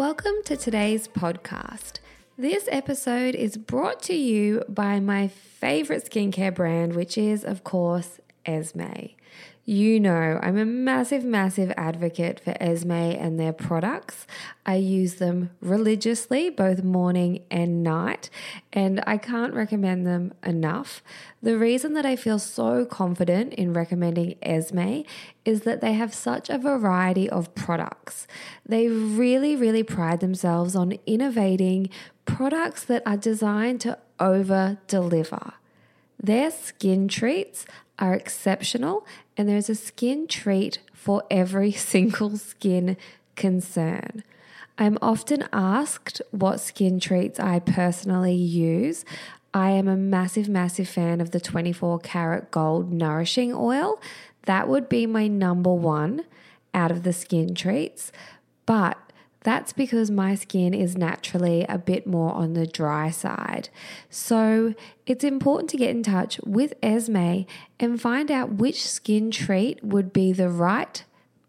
Welcome to today's podcast. This episode is brought to you by my favorite skincare brand, which is, of course, Esmi. You know, I'm a massive, massive advocate for Esmi and their products. I use them religiously, both morning and night, and I can't recommend them enough. The reason that I feel so confident in recommending Esmi is that they have such a variety of products. They really, really pride themselves on innovating products that are designed to over deliver. Their skin treats are exceptional, and there's a skin treat for every single skin concern. I'm often asked what skin treats I personally use. I am a massive, massive fan of the 24 karat gold nourishing oil. That would be my number one out of the skin treats. But that's because my skin is naturally a bit more on the dry side. So it's important to get in touch with Esmi and find out which skin treat would be the right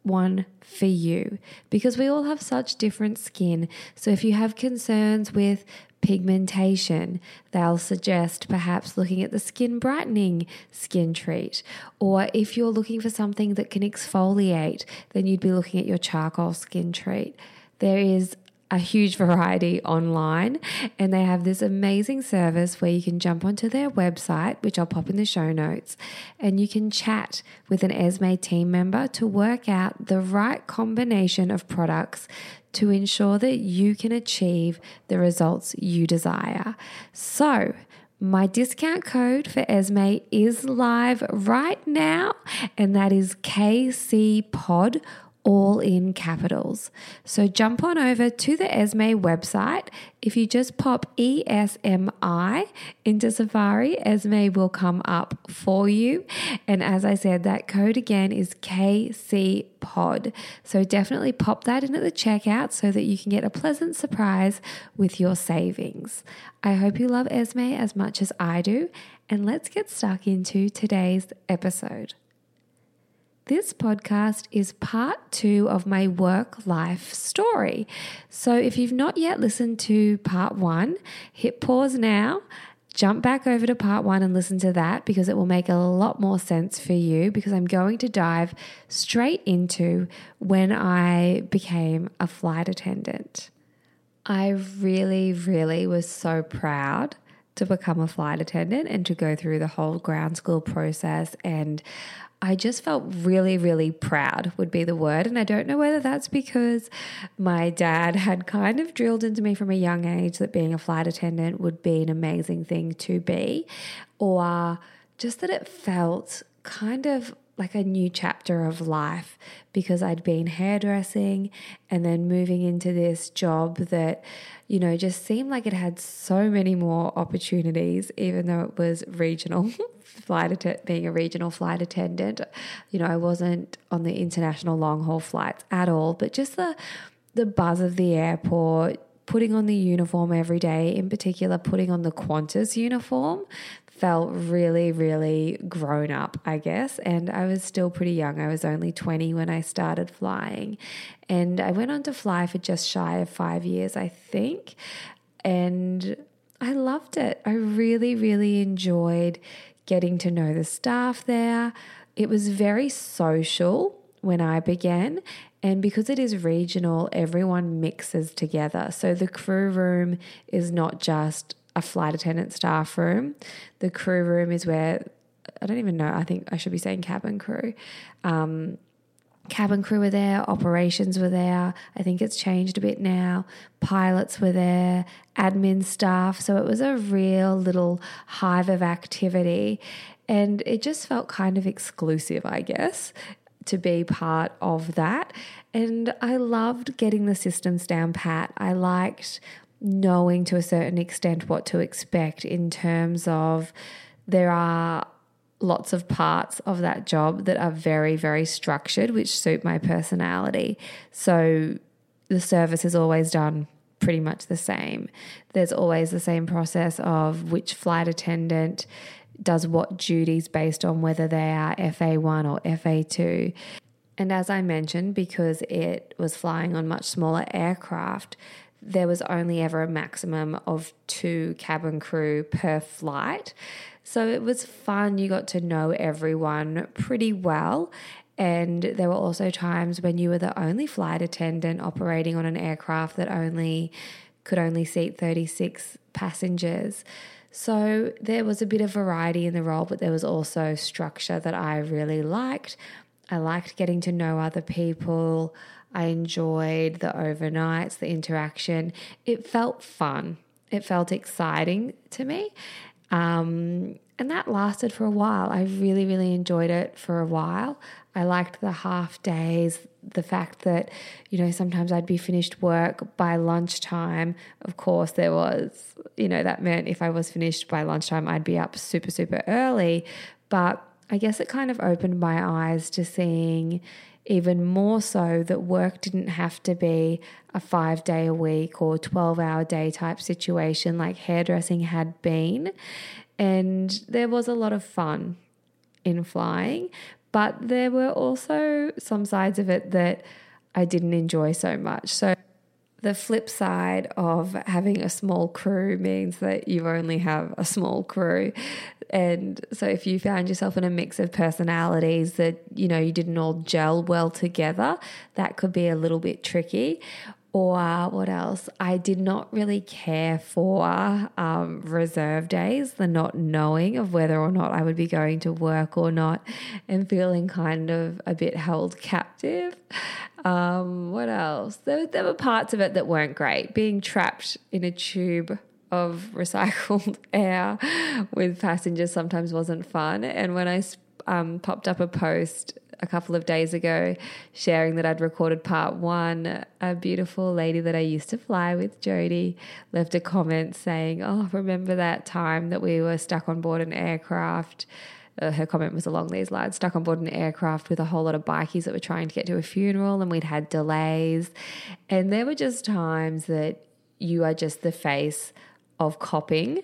one for you because we all have such different skin. So if you have concerns with pigmentation, they'll suggest perhaps looking at the skin brightening skin treat. Or if you're looking for something that can exfoliate, then you'd be looking at your charcoal skin treat. There is a huge variety online, and they have this amazing service where you can jump onto their website, which I'll pop in the show notes, and you can chat with an Esmi team member to work out the right combination of products to ensure that you can achieve the results you desire. So, my discount code for Esmi is live right now, and that is KCPOD all in capitals. So jump on over to the Esmi website. If you just pop ESMI into Safari, Esmi will come up for you. And as I said, that code again is KC Pod. So definitely pop that in at the checkout so that you can get a pleasant surprise with your savings. I hope you love Esmi as much as I do. And let's get stuck into today's episode. This podcast is part two of my work life story. So if you've not yet listened to part one, hit pause now, jump back over to part one and listen to that because it will make a lot more sense for you. Because I'm going to dive straight into when I became a flight attendant. I really, really was so proud to become a flight attendant and to go through the whole ground school process. And I just felt really, really proud, would be the word. And I don't know whether that's because my dad had kind of drilled into me from a young age that being a flight attendant would be an amazing thing to be, or just that it felt kind of like a new chapter of life because I'd been hairdressing and then moving into this job that, you know, just seemed like it had so many more opportunities, even though it was regional. flight att- being a regional flight attendant you know i wasn't on the international long haul flights at all but just the the buzz of the airport putting on the uniform every day in particular putting on the qantas uniform felt really, really grown up, I guess. And I was still pretty young. I was only 20 when I started flying. And I went on to fly for just shy of five years, I think. And I loved it. I really, really enjoyed getting to know the staff there. It was very social when I began. And because it is regional, everyone mixes together. So the crew room is not just a flight attendant staff room. The crew room is where I don't even know. I think I should be saying cabin crew. Um, cabin crew were there, operations were there. I think it's changed a bit now. Pilots were there, admin staff. So it was a real little hive of activity. And it just felt kind of exclusive, I guess, to be part of that. And I loved getting the systems down pat. I liked knowing to a certain extent what to expect in terms of there are lots of parts of that job that are very, very structured, which suit my personality. So the service is always done pretty much the same. There's always the same process of which flight attendant does what duties based on whether they are FA1 or FA2. And as I mentioned, because it was flying on much smaller aircraft, there was only ever a maximum of two cabin crew per flight. So it was fun. You got to know everyone pretty well. And there were also times when you were the only flight attendant operating on an aircraft that only could only seat 36 passengers. So there was a bit of variety in the role, but there was also structure that I really liked. I liked getting to know other people. I enjoyed the overnights, the interaction. It felt fun. It felt exciting to me. Um, and that lasted for a while. I really, really enjoyed it for a while. I liked the half days, the fact that, you know, sometimes I'd be finished work by lunchtime. Of course, there was, you know, that meant if I was finished by lunchtime, I'd be up super, super early. But I guess it kind of opened my eyes to seeing even more so that work didn't have to be a five day a week or 12 hour day type situation like hairdressing had been. And there was a lot of fun in flying, but there were also some sides of it that I didn't enjoy so much. So the flip side of having a small crew means that you only have a small crew. And so if you found yourself in a mix of personalities that, you know, you didn't all gel well together, that could be a little bit tricky. Or what else? I did not really care for um, reserve days, the not knowing of whether or not I would be going to work or not, and feeling kind of a bit held captive. Um, what else? There, there were parts of it that weren't great. Being trapped in a tube of recycled air with passengers sometimes wasn't fun. And when I um, popped up a post a couple of days ago sharing that I'd recorded part one. A beautiful lady that I used to fly with, Jody, left a comment saying, Oh, remember that time that we were stuck on board an aircraft? Uh, her comment was along these lines stuck on board an aircraft with a whole lot of bikies that were trying to get to a funeral and we'd had delays. And there were just times that you are just the face of copping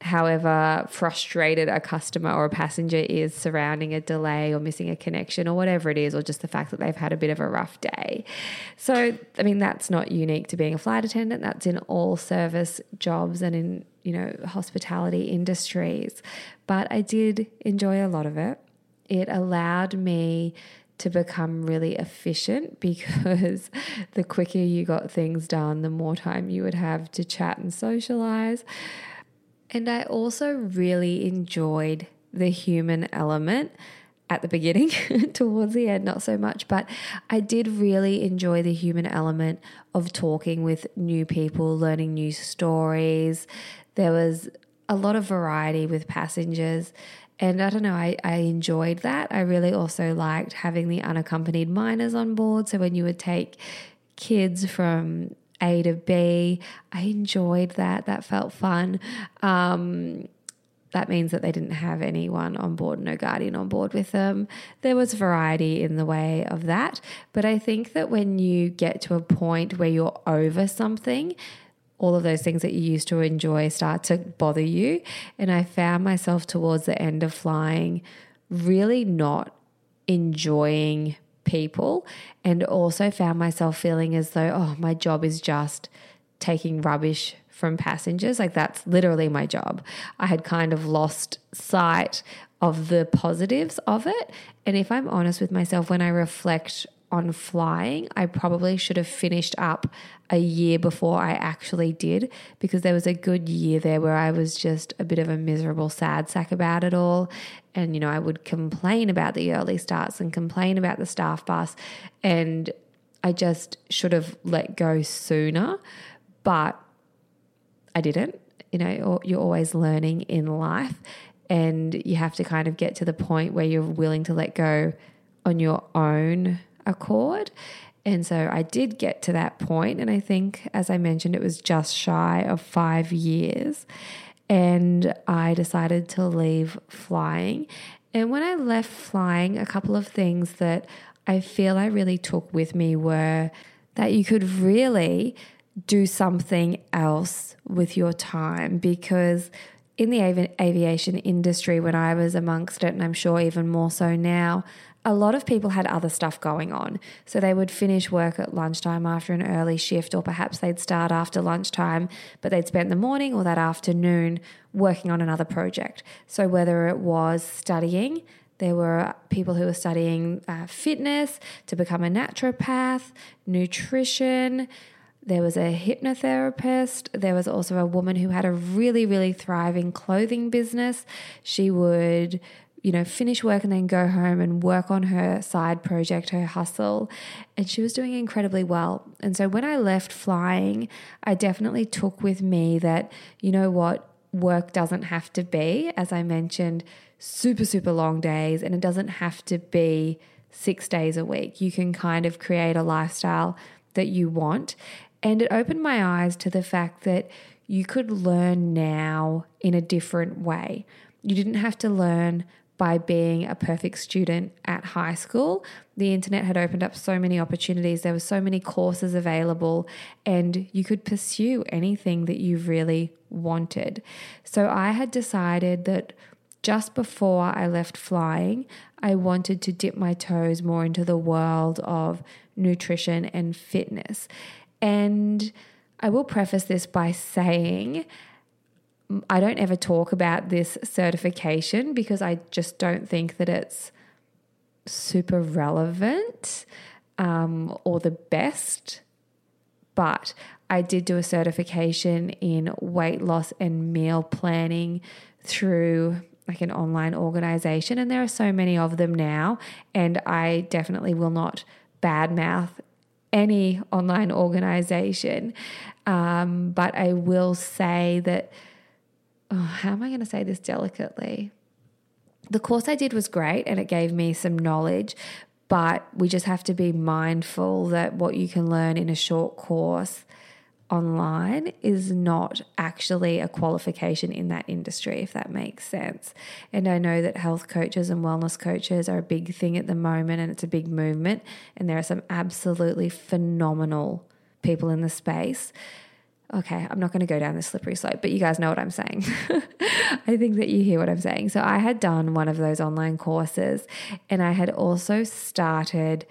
however frustrated a customer or a passenger is surrounding a delay or missing a connection or whatever it is, or just the fact that they've had a bit of a rough day. So, I mean, that's not unique to being a flight attendant, that's in all service jobs and in, you know, hospitality industries. But I did enjoy a lot of it. It allowed me to become really efficient because the quicker you got things done, the more time you would have to chat and socialize. And I also really enjoyed the human element at the beginning, towards the end, not so much, but I did really enjoy the human element of talking with new people, learning new stories. There was a lot of variety with passengers, And I don't know, I, I enjoyed that. I really also liked having the unaccompanied minors on board. So when you would take kids from A to B, I enjoyed that. That felt fun. Um, that means that they didn't have anyone on board, no guardian on board with them. There was variety in the way of that. But I think that when you get to a point where you're over something, all of those things that you used to enjoy start to bother you. And I found myself towards the end of flying really not enjoying people and also found myself feeling as though, oh, my job is just taking rubbish from passengers. Like that's literally my job. I had kind of lost sight of the positives of it. And if I'm honest with myself, when I reflect on flying, I probably should have finished up a year before I actually did because there was a good year there where I was just a bit of a miserable sad sack about it all. And, you know, I would complain about the early starts and complain about the staff bus. And I just should have let go sooner. But I didn't. You know, you're always learning in life. And you have to kind of get to the point where you're willing to let go on your own accord. And so I did get to that point, and I think, as I mentioned, it was just shy of five years. And I decided to leave flying. And when I left flying, a couple of things that I feel I really took with me were that you could really do something else with your time because in the avi- aviation industry, when I was amongst it, and I'm sure even more so now, a lot of people had other stuff going on. So they would finish work at lunchtime after an early shift, or perhaps they'd start after lunchtime, but they'd spend the morning or that afternoon working on another project. So whether it was studying, there were people who were studying uh, fitness to become a naturopath, nutrition, there was a hypnotherapist. There was also a woman who had a really, really thriving clothing business. She would, you know, finish work and then go home and work on her side project, her hustle. And she was doing incredibly well. And so when I left flying, I definitely took with me that, you know what, work doesn't have to be, as I mentioned, super, super long days. And it doesn't have to be six days a week. You can kind of create a lifestyle that you want. And it opened my eyes to the fact that you could learn now in a different way. You didn't have to learn by being a perfect student at high school. The internet had opened up so many opportunities. There were so many courses available, and you could pursue anything that you really wanted. So I had decided that just before I left flying, I wanted to dip my toes more into the world of nutrition and fitness. And I will preface this by saying I don't ever talk about this certification because I just don't think that it's super relevant um, or the best. But I did do a certification in weight loss and meal planning through like an online organization, and there are so many of them now. And I definitely will not badmouth any online organization. Um, but I will say that, oh, how am I going to say this delicately? The course I did was great and it gave me some knowledge, but we just have to be mindful that what you can learn in a short course online is not actually a qualification in that industry, if that makes sense. And I know that health coaches and wellness coaches are a big thing at the moment and it's a big movement. And there are some absolutely phenomenal people in the space. Okay, I'm not going to go down the slippery slope, but you guys know what I'm saying. I think that you hear what I'm saying. So, I had done one of those online courses and I had also started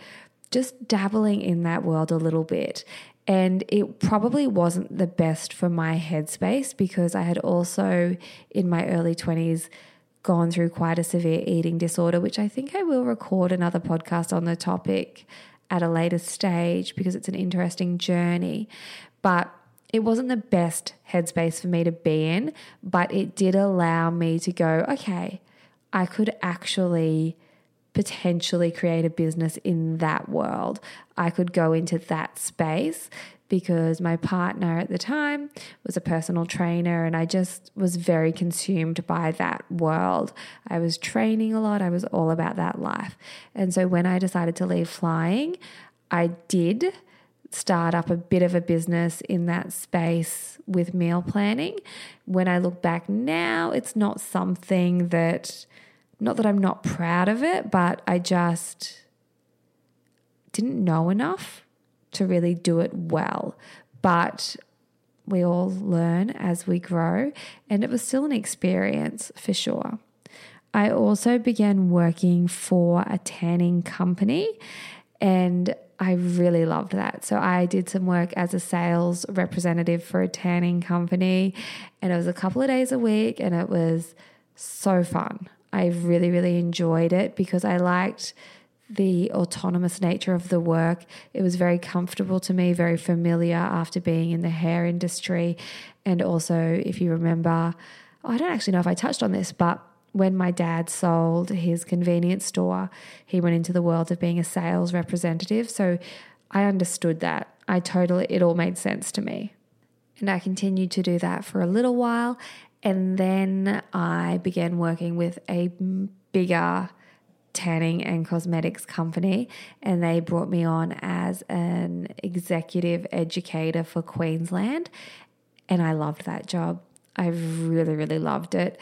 just dabbling in that world a little bit. And it probably wasn't the best for my headspace because I had also, in my early 20s, gone through quite a severe eating disorder, which I think I will record another podcast on the topic at a later stage because it's an interesting journey. But it wasn't the best headspace for me to be in, but it did allow me to go, okay, I could actually potentially create a business in that world. I could go into that space because my partner at the time was a personal trainer and I just was very consumed by that world. I was training a lot, I was all about that life. And so when I decided to leave flying, I did start up a bit of a business in that space with meal planning. When I look back now, it's not something that, not that I'm not proud of it, but I just didn't know enough to really do it well. But we all learn as we grow, and it was still an experience for sure. I also began working for a tanning company, and I really loved that. So I did some work as a sales representative for a tanning company, and it was a couple of days a week, and it was so fun. I really, really enjoyed it because I liked the autonomous nature of the work. It was very comfortable to me, very familiar after being in the hair industry. And also, if you remember, I don't actually know if I touched on this, but when my dad sold his convenience store, he went into the world of being a sales representative. So I understood that. I totally, it all made sense to me. And I continued to do that for a little while. And then I began working with a bigger tanning and cosmetics company, and they brought me on as an executive educator for Queensland. And I loved that job. I really, really loved it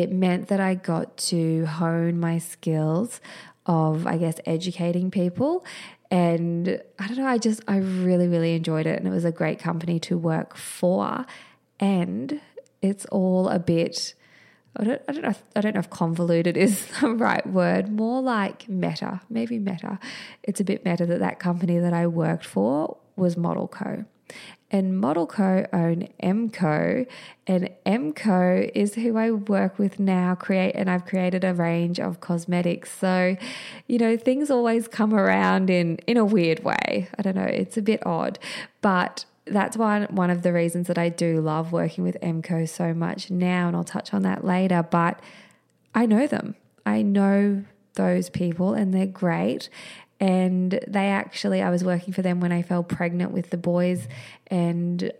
it meant that I got to hone my skills of, I guess, educating people. And I don't know, I just, I really, really enjoyed it. And it was a great company to work for. And it's all a bit, I don't, I don't know, if, I don't know if convoluted is the right word, more like meta, maybe meta. It's a bit meta that that company that I worked for was Model Co and Model Co own MCO, and MCO is who I work with now. Create and I've created a range of cosmetics. So, you know, things always come around in in a weird way. I don't know, it's a bit odd, but that's one one of the reasons that I do love working with MCO so much now, and I'll touch on that later. But I know them. I know those people, and they're great. And they actually, I was working for them when I fell pregnant with the boys. And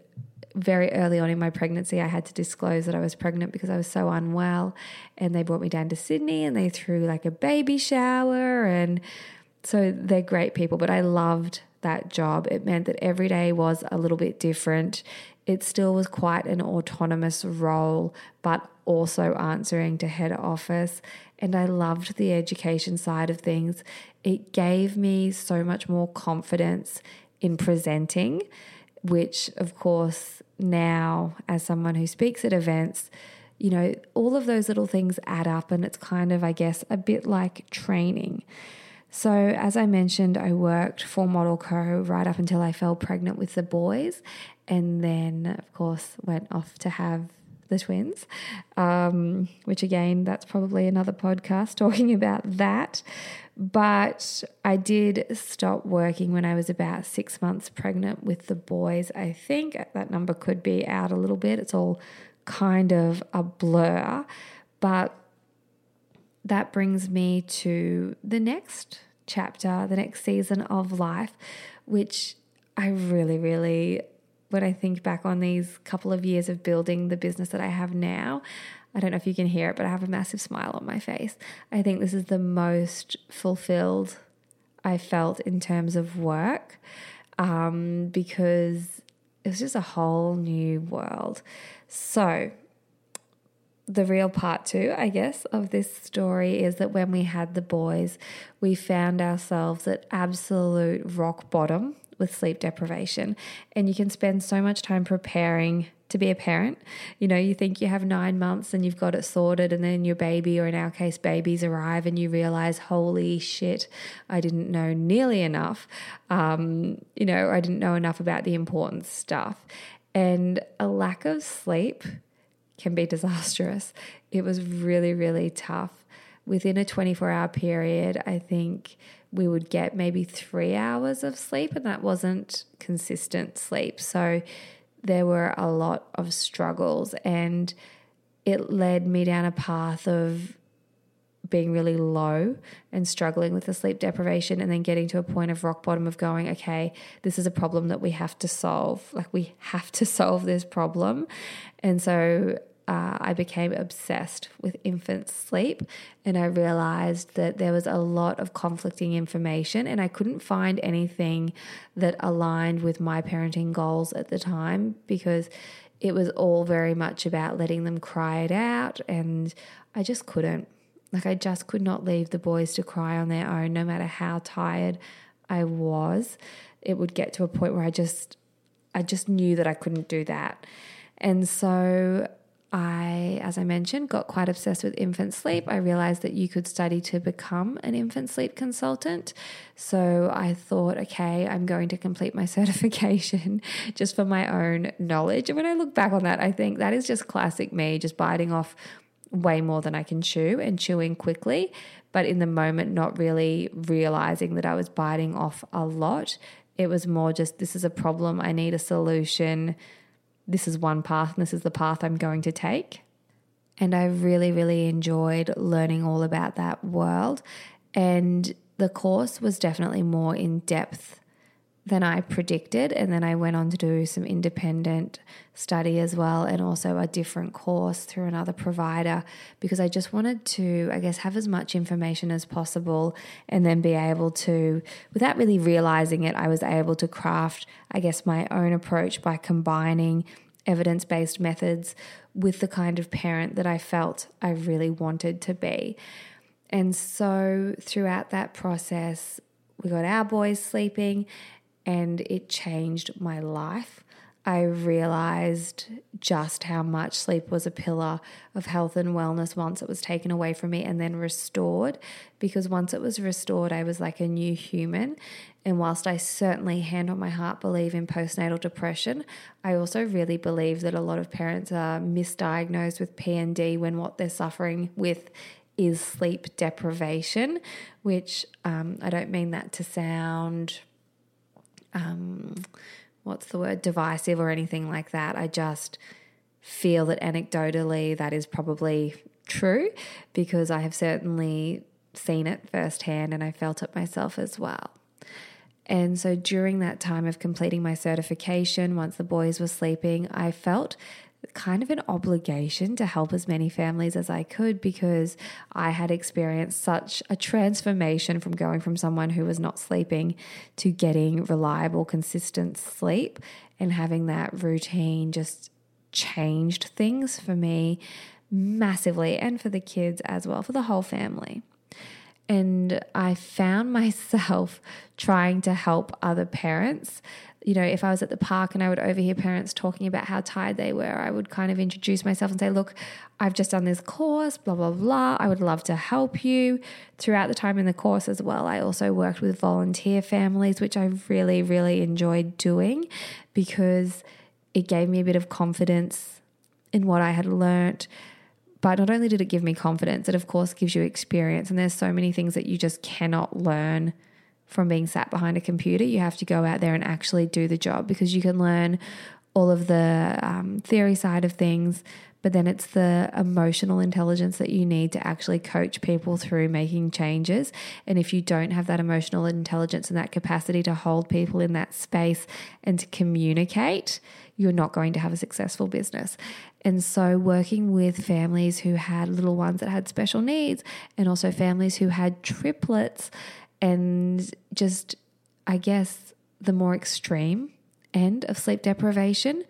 very early on in my pregnancy, I had to disclose that I was pregnant because I was so unwell. And they brought me down to Sydney and they threw like a baby shower. And so they're great people, but I loved that job. It meant that every day was a little bit different. It still was quite an autonomous role, but also answering to head office. And I loved the education side of things it gave me so much more confidence in presenting, which, of course, now as someone who speaks at events, you know, all of those little things add up, and it's kind of, I guess, a bit like training. So, as I mentioned, I worked for Model Co right up until I fell pregnant with the boys, and then, of course, went off to have the twins, um, which again, that's probably another podcast talking about that. But I did stop working when I was about six months pregnant with the boys. I think that number could be out a little bit. It's all kind of a blur. But that brings me to the next chapter, the next season of life, which I really, really, when I think back on these couple of years of building the business that I have now, I don't know if you can hear it, but I have a massive smile on my face. I think this is the most fulfilled I felt in terms of work um, because it was just a whole new world. So, the real part two, I guess, of this story is that when we had the boys, we found ourselves at absolute rock bottom with sleep deprivation. And you can spend so much time preparing to be a parent. You know, you think you have nine months and you've got it sorted, and then your baby, or in our case, babies arrive, and you realize, holy shit, I didn't know nearly enough. Um, you know, I didn't know enough about the important stuff. And a lack of sleep can be disastrous. It was really, really tough. Within a 24 hour period, I think we would get maybe three hours of sleep, and that wasn't consistent sleep. So there were a lot of struggles, and it led me down a path of being really low and struggling with the sleep deprivation and then getting to a point of rock bottom of going okay this is a problem that we have to solve like we have to solve this problem and so uh, I became obsessed with infant sleep and I realized that there was a lot of conflicting information and I couldn't find anything that aligned with my parenting goals at the time because it was all very much about letting them cry it out and I just couldn't. Like, I just could not leave the boys to cry on their own, no matter how tired I was. It would get to a point where I just, I just knew that I couldn't do that. And so I, as I mentioned, got quite obsessed with infant sleep. I realized that you could study to become an infant sleep consultant. So I thought, okay, I'm going to complete my certification just for my own knowledge. And when I look back on that, I think that is just classic me, just biting off way more than I can chew and chewing quickly. But in the moment, not really realizing that I was biting off a lot. It was more just, this is a problem. I need a solution this is one path and this is the path I'm going to take. And I really, really enjoyed learning all about that world. And the course was definitely more in depth than I predicted. And then I went on to do some independent study as well, and also a different course through another provider because I just wanted to, I guess, have as much information as possible and then be able to, without really realizing it, I was able to craft, I guess, my own approach by combining evidence based methods with the kind of parent that I felt I really wanted to be. And so throughout that process, we got our boys sleeping and it changed my life. I realized just how much sleep was a pillar of health and wellness once it was taken away from me and then restored. Because once it was restored, I was like a new human. And whilst I certainly, hand on my heart, believe in postnatal depression, I also really believe that a lot of parents are misdiagnosed with PND when what they're suffering with is sleep deprivation, which um, I don't mean that to sound. Um, what's the word, divisive or anything like that. I just feel that anecdotally that is probably true because I have certainly seen it firsthand and I felt it myself as well. And so during that time of completing my certification, once the boys were sleeping, I felt kind of an obligation to help as many families as I could because I had experienced such a transformation from going from someone who was not sleeping to getting reliable, consistent sleep and having that routine just changed things for me massively and for the kids as well, for the whole family. And I found myself trying to help other parents you know, if I was at the park and I would overhear parents talking about how tired they were, I would kind of introduce myself and say, Look, I've just done this course, blah, blah, blah. I would love to help you. Throughout the time in the course as well, I also worked with volunteer families, which I really, really enjoyed doing because it gave me a bit of confidence in what I had learnt. But not only did it give me confidence, it of course gives you experience. And there's so many things that you just cannot learn from being sat behind a computer. You have to go out there and actually do the job because you can learn all of the um, theory side of things, but then it's the emotional intelligence that you need to actually coach people through making changes. And if you don't have that emotional intelligence and that capacity to hold people in that space and to communicate, you're not going to have a successful business. And so, working with families who had little ones that had special needs and also families who had triplets and just, I guess, the more extreme end of sleep deprivation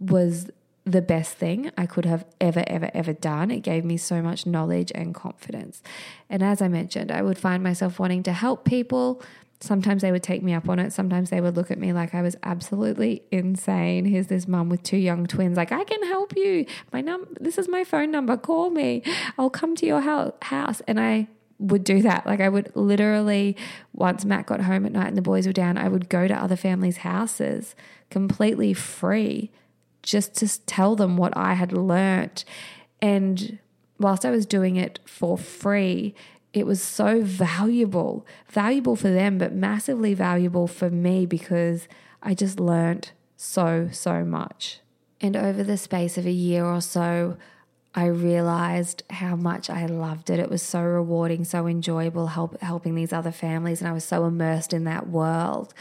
was the best thing I could have ever, ever, ever done. It gave me so much knowledge and confidence. And as I mentioned, I would find myself wanting to help people. Sometimes they would take me up on it. Sometimes they would look at me like I was absolutely insane. Here's this mum with two young twins. Like, I can help you. My num this is my phone number. Call me. I'll come to your house. And I would do that. Like I would literally, once Matt got home at night and the boys were down, I would go to other families' houses completely free just to tell them what I had learnt. And whilst I was doing it for free, it was so valuable, valuable for them, but massively valuable for me because I just learnt so, so much. And over the space of a year or so, I realized how much I loved it. It was so rewarding, so enjoyable help, helping these other families, and I was so immersed in that world.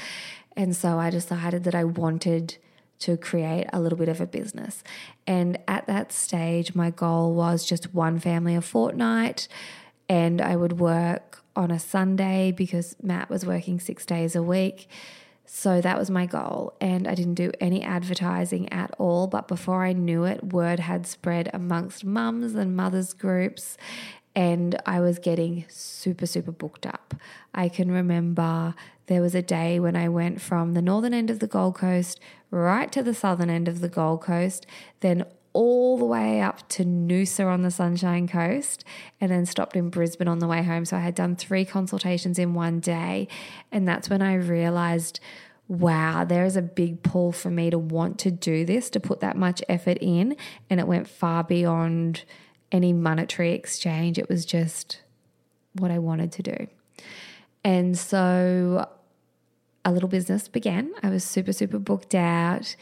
And so I decided that I wanted to create a little bit of a business. And at that stage, my goal was just one family a fortnight, and I would work on a Sunday because Matt was working six days a week. So that was my goal. And I didn't do any advertising at all. But before I knew it, word had spread amongst mums and mothers groups. And I was getting super, super booked up. I can remember there was a day when I went from the northern end of the Gold Coast right to the southern end of the Gold Coast, then all the way up to Noosa on the Sunshine Coast and then stopped in Brisbane on the way home. So I had done three consultations in one day. And that's when I realized wow, there is a big pull for me to want to do this, to put that much effort in. And it went far beyond any monetary exchange. It was just what I wanted to do. And so a little business began. I was super, super booked out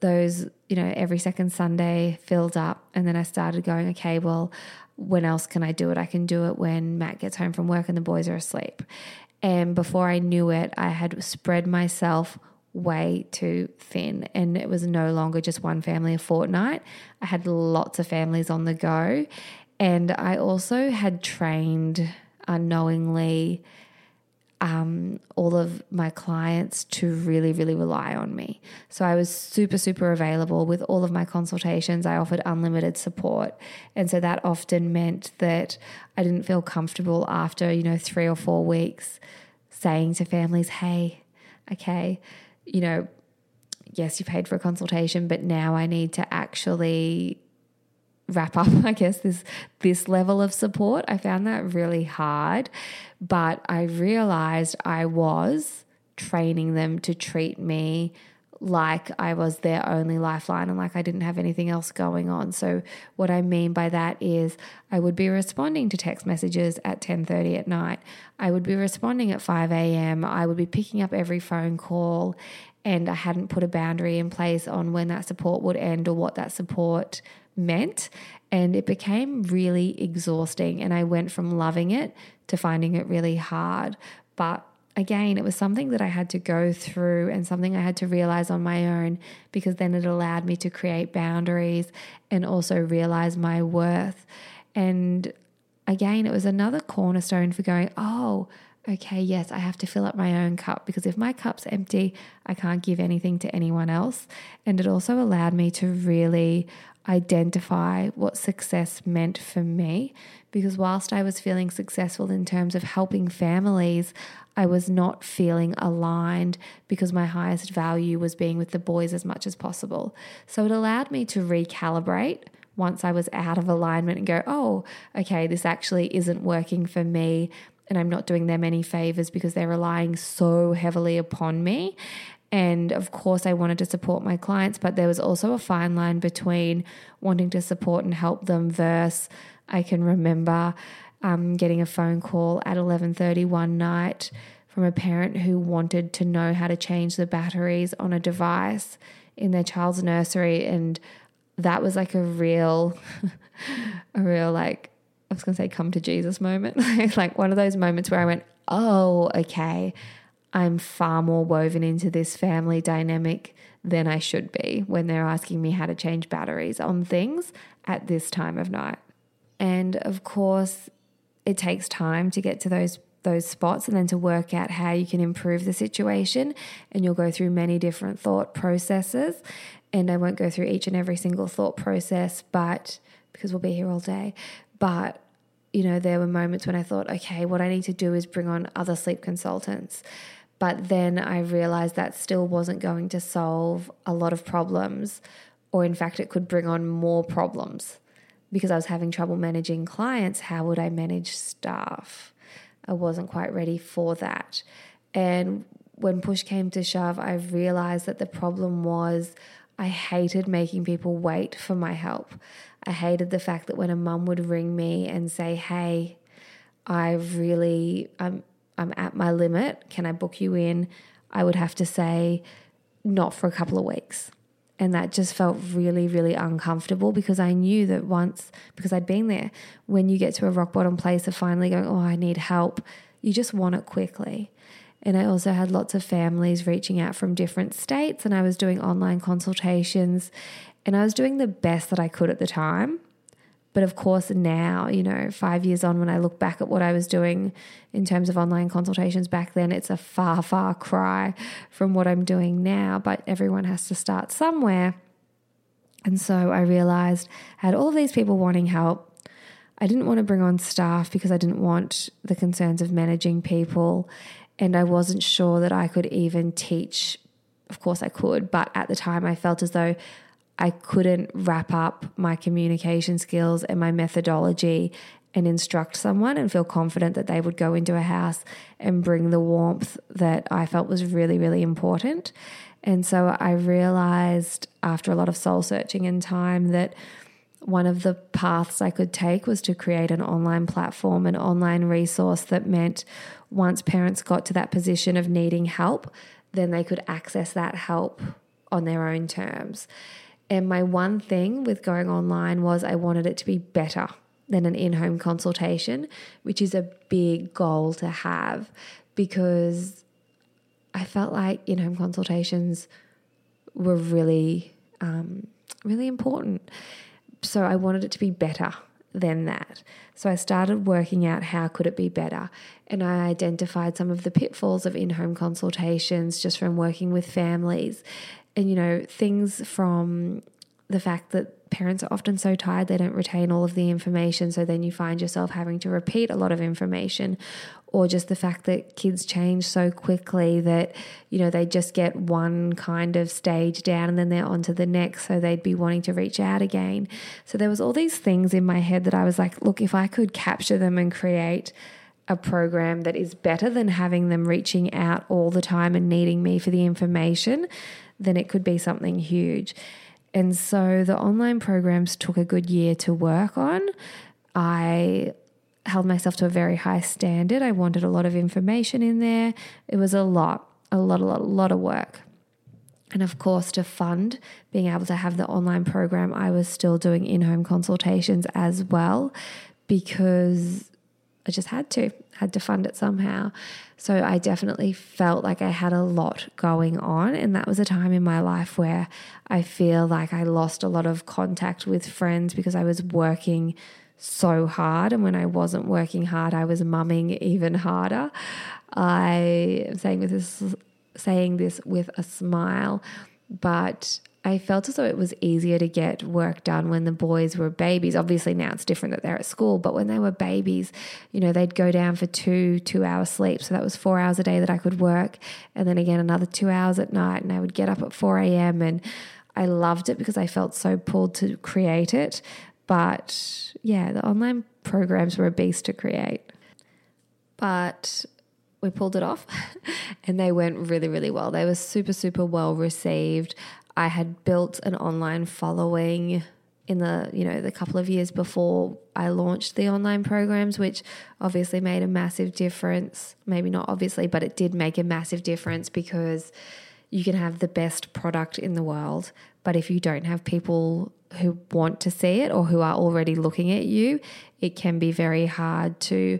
those, you know, every second Sunday filled up. And then I started going, okay, well, when else can I do it? I can do it when Matt gets home from work and the boys are asleep. And before I knew it, I had spread myself way too thin. And it was no longer just one family a fortnight. I had lots of families on the go. And I also had trained unknowingly um, all of my clients to really, really rely on me. So I was super, super available with all of my consultations. I offered unlimited support. And so that often meant that I didn't feel comfortable after, you know, three or four weeks saying to families, hey, okay, you know, yes, you paid for a consultation, but now I need to actually wrap up i guess this this level of support i found that really hard but i realized i was training them to treat me like I was their only lifeline and like I didn't have anything else going on. So what I mean by that is I would be responding to text messages at 10:30 at night. I would be responding at 5 a.m. I would be picking up every phone call and I hadn't put a boundary in place on when that support would end or what that support meant. And it became really exhausting. And I went from loving it to finding it really hard. But again, it was something that I had to go through and something I had to realize on my own because then it allowed me to create boundaries and also realize my worth. And again, it was another cornerstone for going, oh, okay, yes, I have to fill up my own cup because if my cup's empty, I can't give anything to anyone else. And it also allowed me to really identify what success meant for me because whilst I was feeling successful in terms of helping families, I was not feeling aligned because my highest value was being with the boys as much as possible. So it allowed me to recalibrate once I was out of alignment and go, oh, okay, this actually isn't working for me. And I'm not doing them any favors because they're relying so heavily upon me. And of course, I wanted to support my clients, but there was also a fine line between wanting to support and help them versus I can remember um, getting a phone call at 11:30 one night from a parent who wanted to know how to change the batteries on a device in their child's nursery. And that was like a real a real like I was going to say come to Jesus moment. Like one of those moments where I went oh okay I'm far more woven into this family dynamic than I should be when they're asking me how to change batteries on things at this time of night. And of course, it takes time to get to those those spots and then to work out how you can improve the situation. And you'll go through many different thought processes. And I won't go through each and every single thought process but because we'll be here all day but you know there were moments when I thought okay what I need to do is bring on other sleep consultants but then I realized that still wasn't going to solve a lot of problems, or in fact, it could bring on more problems because I was having trouble managing clients. How would I manage staff? I wasn't quite ready for that. And when push came to shove, I realized that the problem was I hated making people wait for my help. I hated the fact that when a mum would ring me and say, Hey, I really, I'm I'm at my limit. Can I book you in? I would have to say, not for a couple of weeks. And that just felt really, really uncomfortable because I knew that once, because I'd been there, when you get to a rock bottom place of finally going, oh, I need help, you just want it quickly. And I also had lots of families reaching out from different states, and I was doing online consultations, and I was doing the best that I could at the time. But of course, now, you know, five years on, when I look back at what I was doing in terms of online consultations back then, it's a far, far cry from what I'm doing now. But everyone has to start somewhere. And so I realized I had all these people wanting help. I didn't want to bring on staff because I didn't want the concerns of managing people. And I wasn't sure that I could even teach. Of course, I could, but at the time, I felt as though I couldn't wrap up my communication skills and my methodology and instruct someone and feel confident that they would go into a house and bring the warmth that I felt was really, really important. And so I realized after a lot of soul searching and time that one of the paths I could take was to create an online platform, an online resource that meant once parents got to that position of needing help, then they could access that help on their own terms. And my one thing with going online was I wanted it to be better than an in home consultation, which is a big goal to have because I felt like in home consultations were really, um, really important. So I wanted it to be better than that. So I started working out how could it be better and I identified some of the pitfalls of in-home consultations just from working with families and you know things from the fact that parents are often so tired they don't retain all of the information. So then you find yourself having to repeat a lot of information or just the fact that kids change so quickly that you know they just get one kind of stage down and then they're on to the next. So they'd be wanting to reach out again. So there was all these things in my head that I was like look if I could capture them and create a program that is better than having them reaching out all the time and needing me for the information then it could be something huge. And so the online programs took a good year to work on. I held myself to a very high standard. I wanted a lot of information in there. It was a lot, a lot, a lot, a lot of work. And of course, to fund being able to have the online program, I was still doing in home consultations as well because I just had to, had to fund it somehow. So I definitely felt like I had a lot going on. And that was a time in my life where I feel like I lost a lot of contact with friends because I was working so hard. And when I wasn't working hard, I was mumming even harder. I am saying this saying this with a smile, but I felt as though it was easier to get work done when the boys were babies. Obviously, now it's different that they're at school, but when they were babies, you know, they'd go down for two two hour sleep. So that was four hours a day that I could work. And then again, another two hours at night. And I would get up at 4 a.m. And I loved it because I felt so pulled to create it. But yeah, the online programs were a beast to create. But we pulled it off and they went really, really well. They were super, super well received. I had built an online following in the you know the couple of years before I launched the online programs which obviously made a massive difference. Maybe not obviously but it did make a massive difference because you can have the best product in the world but if you don't have people who want to see it or who are already looking at you it can be very hard to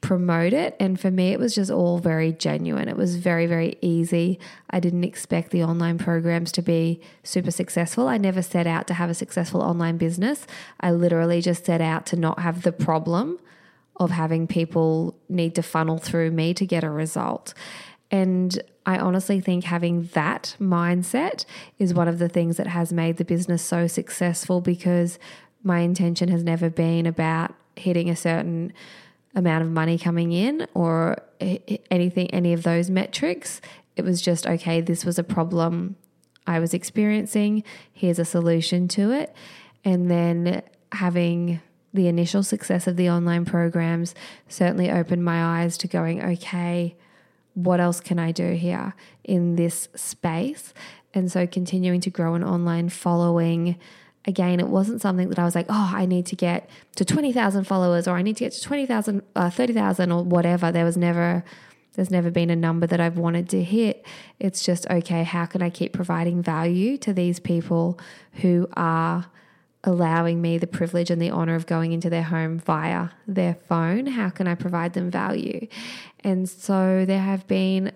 promote it. And for me, it was just all very genuine. It was very, very easy. I didn't expect the online programs to be super successful. I never set out to have a successful online business. I literally just set out to not have the problem of having people need to funnel through me to get a result. And I honestly think having that mindset is one of the things that has made the business so successful because my intention has never been about hitting a certain amount of money coming in or anything, any of those metrics. It was just, okay, this was a problem I was experiencing. Here's a solution to it. And then having the initial success of the online programs certainly opened my eyes to going, okay, what else can I do here in this space? And so continuing to grow an online following again, it wasn't something that I was like, oh, I need to get to 20,000 followers or I need to get to 20,000, uh, 30,000 or whatever. There was never There's never been a number that I've wanted to hit. It's just, okay, how can I keep providing value to these people who are allowing me the privilege and the honor of going into their home via their phone? How can I provide them value? And so there have been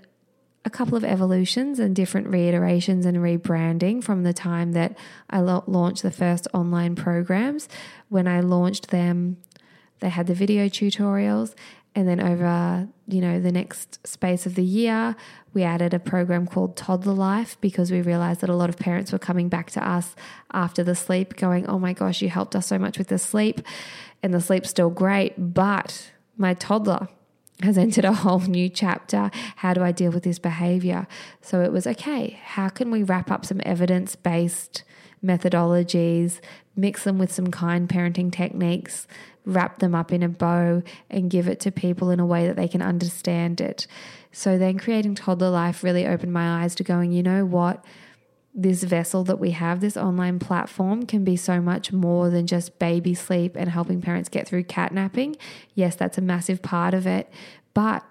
a couple of evolutions and different reiterations and rebranding from the time that I launched the first online programs. When I launched them, they had the video tutorials and then over, you know, the next space of the year, we added a program called Toddler Life because we realized that a lot of parents were coming back to us after the sleep going, "Oh my gosh, you helped us so much with the sleep." And the sleep's still great, but my toddler has entered a whole new chapter. How do I deal with this behavior? So it was okay, how can we wrap up some evidence based methodologies, mix them with some kind parenting techniques, wrap them up in a bow, and give it to people in a way that they can understand it? So then creating Toddler Life really opened my eyes to going, you know what? This vessel that we have, this online platform, can be so much more than just baby sleep and helping parents get through catnapping. Yes, that's a massive part of it, but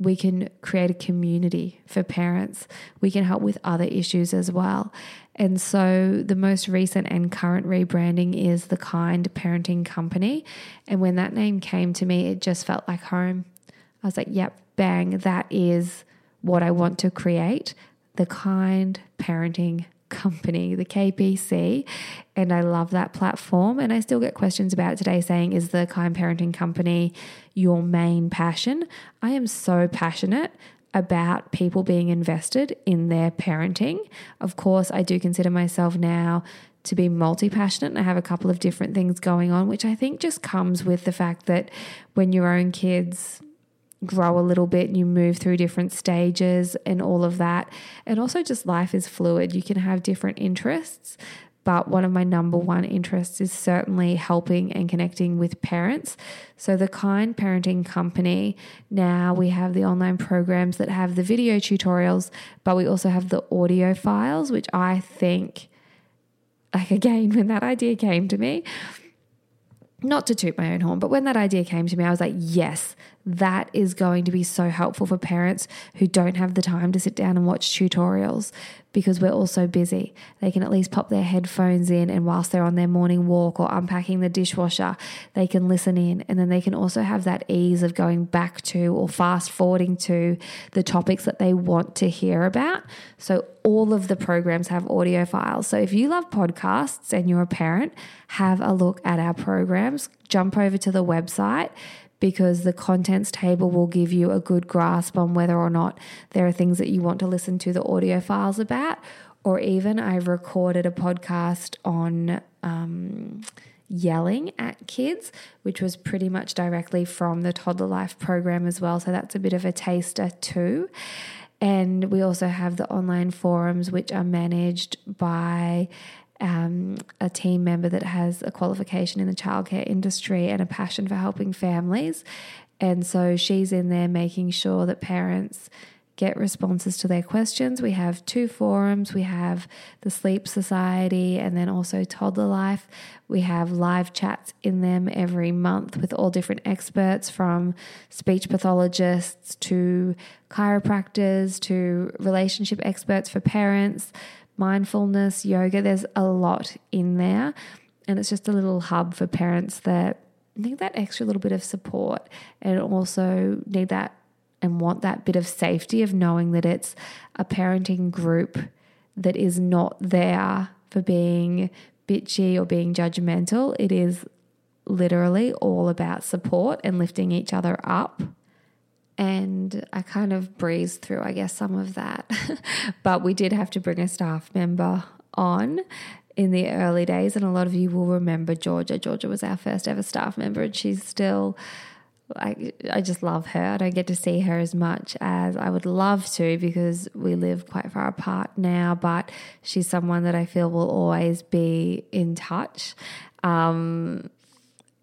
we can create a community for parents. We can help with other issues as well. And so the most recent and current rebranding is the Kind Parenting Company. And when that name came to me, it just felt like home. I was like, yep, bang, that is what I want to create the Kind Parenting Company, the KPC. And I love that platform. And I still get questions about it today saying, is the Kind Parenting Company your main passion? I am so passionate about people being invested in their parenting. Of course, I do consider myself now to be multi passionate and I have a couple of different things going on, which I think just comes with the fact that when your own kids grow a little bit and you move through different stages and all of that. And also, just life is fluid. You can have different interests. But one of my number one interests is certainly helping and connecting with parents. So, the Kind Parenting Company, now we have the online programs that have the video tutorials, but we also have the audio files, which I think, like, again, when that idea came to me, not to toot my own horn, but when that idea came to me, I was like, yes, that is going to be so helpful for parents who don't have the time to sit down and watch tutorials because we're all so busy. They can at least pop their headphones in, and whilst they're on their morning walk or unpacking the dishwasher, they can listen in. And then they can also have that ease of going back to or fast forwarding to the topics that they want to hear about. So, all of the programs have audio files. So, if you love podcasts and you're a parent, have a look at our programs. Jump over to the website because the contents table will give you a good grasp on whether or not there are things that you want to listen to the audio files about. Or even I've recorded a podcast on um, yelling at kids, which was pretty much directly from the Toddler Life program as well. So that's a bit of a taster too. And we also have the online forums, which are managed by um, a team member that has a qualification in the childcare industry and a passion for helping families. And so she's in there making sure that parents get responses to their questions. We have two forums. We have the Sleep Society and then also Toddler Life. We have live chats in them every month with all different experts from speech pathologists to chiropractors to relationship experts for parents mindfulness, yoga. There's a lot in there. And it's just a little hub for parents that need that extra little bit of support and also need that and want that bit of safety of knowing that it's a parenting group that is not there for being bitchy or being judgmental. It is literally all about support and lifting each other up and I kind of breezed through, I guess, some of that. but we did have to bring a staff member on in the early days, and a lot of you will remember Georgia. Georgia was our first ever staff member, and she's still. I, I just love her. I don't get to see her as much as I would love to because we live quite far apart now, but she's someone that I feel will always be in touch. Um,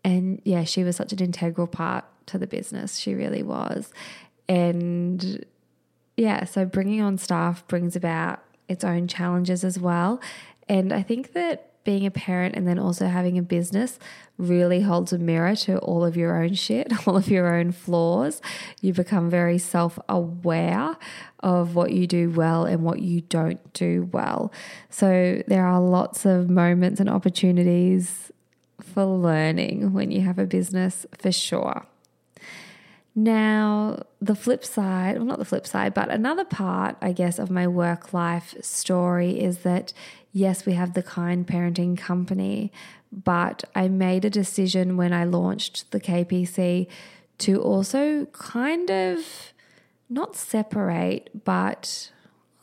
and yeah, she was such an integral part to the business. She really was. And yeah, so bringing on staff brings about its own challenges as well. And I think that being a parent and then also having a business really holds a mirror to all of your own shit, all of your own flaws. You become very self aware of what you do well and what you don't do well. So there are lots of moments and opportunities for learning when you have a business for sure. Now, the flip side, well, not the flip side, but another part, I guess, of my work life story is that yes, we have the Kind Parenting Company, but I made a decision when I launched the KPC to also kind of not separate, but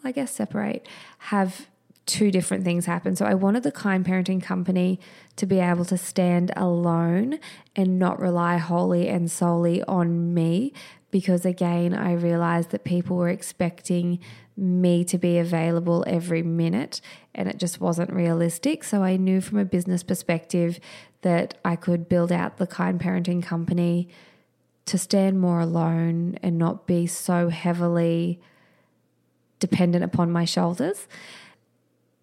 I guess separate, have two different things happen. So I wanted the Kind Parenting Company to be able to stand alone and not rely wholly and solely on me. Because again, I realized that people were expecting me to be available every minute and it just wasn't realistic. So I knew from a business perspective that I could build out the Kind Parenting Company to stand more alone and not be so heavily dependent upon my shoulders.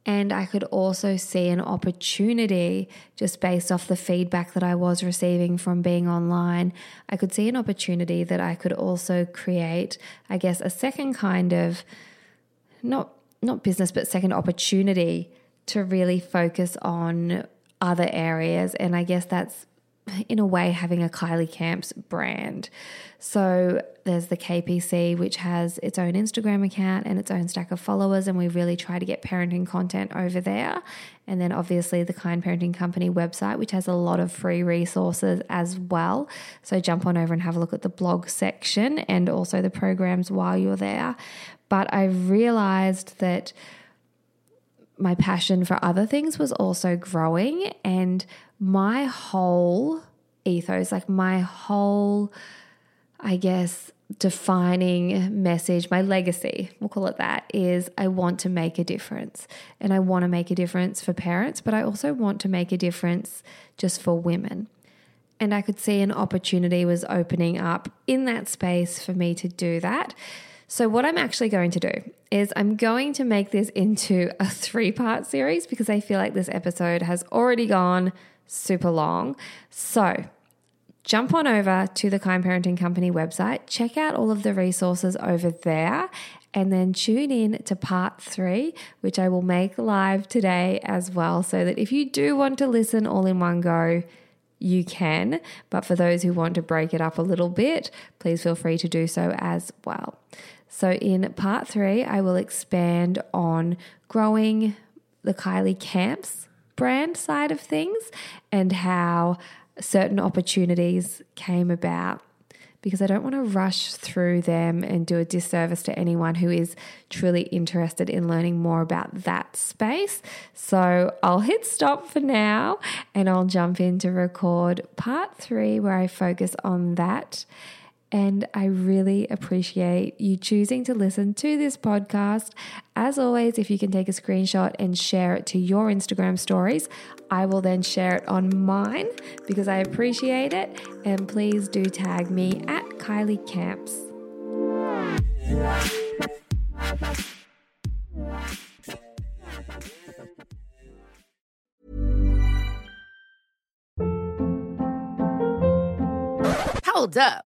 And I could also see an opportunity just based off the feedback that I was receiving from being online. I could see an opportunity that I could also create, I guess, a second kind of not not business but second opportunity to really focus on other areas and I guess that's in a way having a Kylie Camps brand. So there's the KPC, which has its own Instagram account and its own stack of followers, and we really try to get parenting content over there. And then obviously the Kind Parenting Company website, which has a lot of free resources as well. So jump on over and have a look at the blog section and also the programs while you're there. But I realized that my passion for other things was also growing and my whole ethos, like my whole, I guess, defining message, my legacy, we'll call it that, is I want to make a difference. And I want to make a difference for parents, but I also want to make a difference just for women. And I could see an opportunity was opening up in that space for me to do that. So, what I'm actually going to do is I'm going to make this into a three part series because I feel like this episode has already gone super long. So, jump on over to the Kind Parenting Company website, check out all of the resources over there, and then tune in to part three, which I will make live today as well. So that if you do want to listen all in one go, you can. But for those who want to break it up a little bit, please feel free to do so as well. So, in part three, I will expand on growing the Kylie Camps brand side of things and how certain opportunities came about because I don't want to rush through them and do a disservice to anyone who is truly interested in learning more about that space. So I'll hit stop for now and I'll jump in to record part three where I focus on that. And I really appreciate you choosing to listen to this podcast. As always, if you can take a screenshot and share it to your Instagram stories, I will then share it on mine because I appreciate it. And please do tag me at Kylie Camps. Hold up.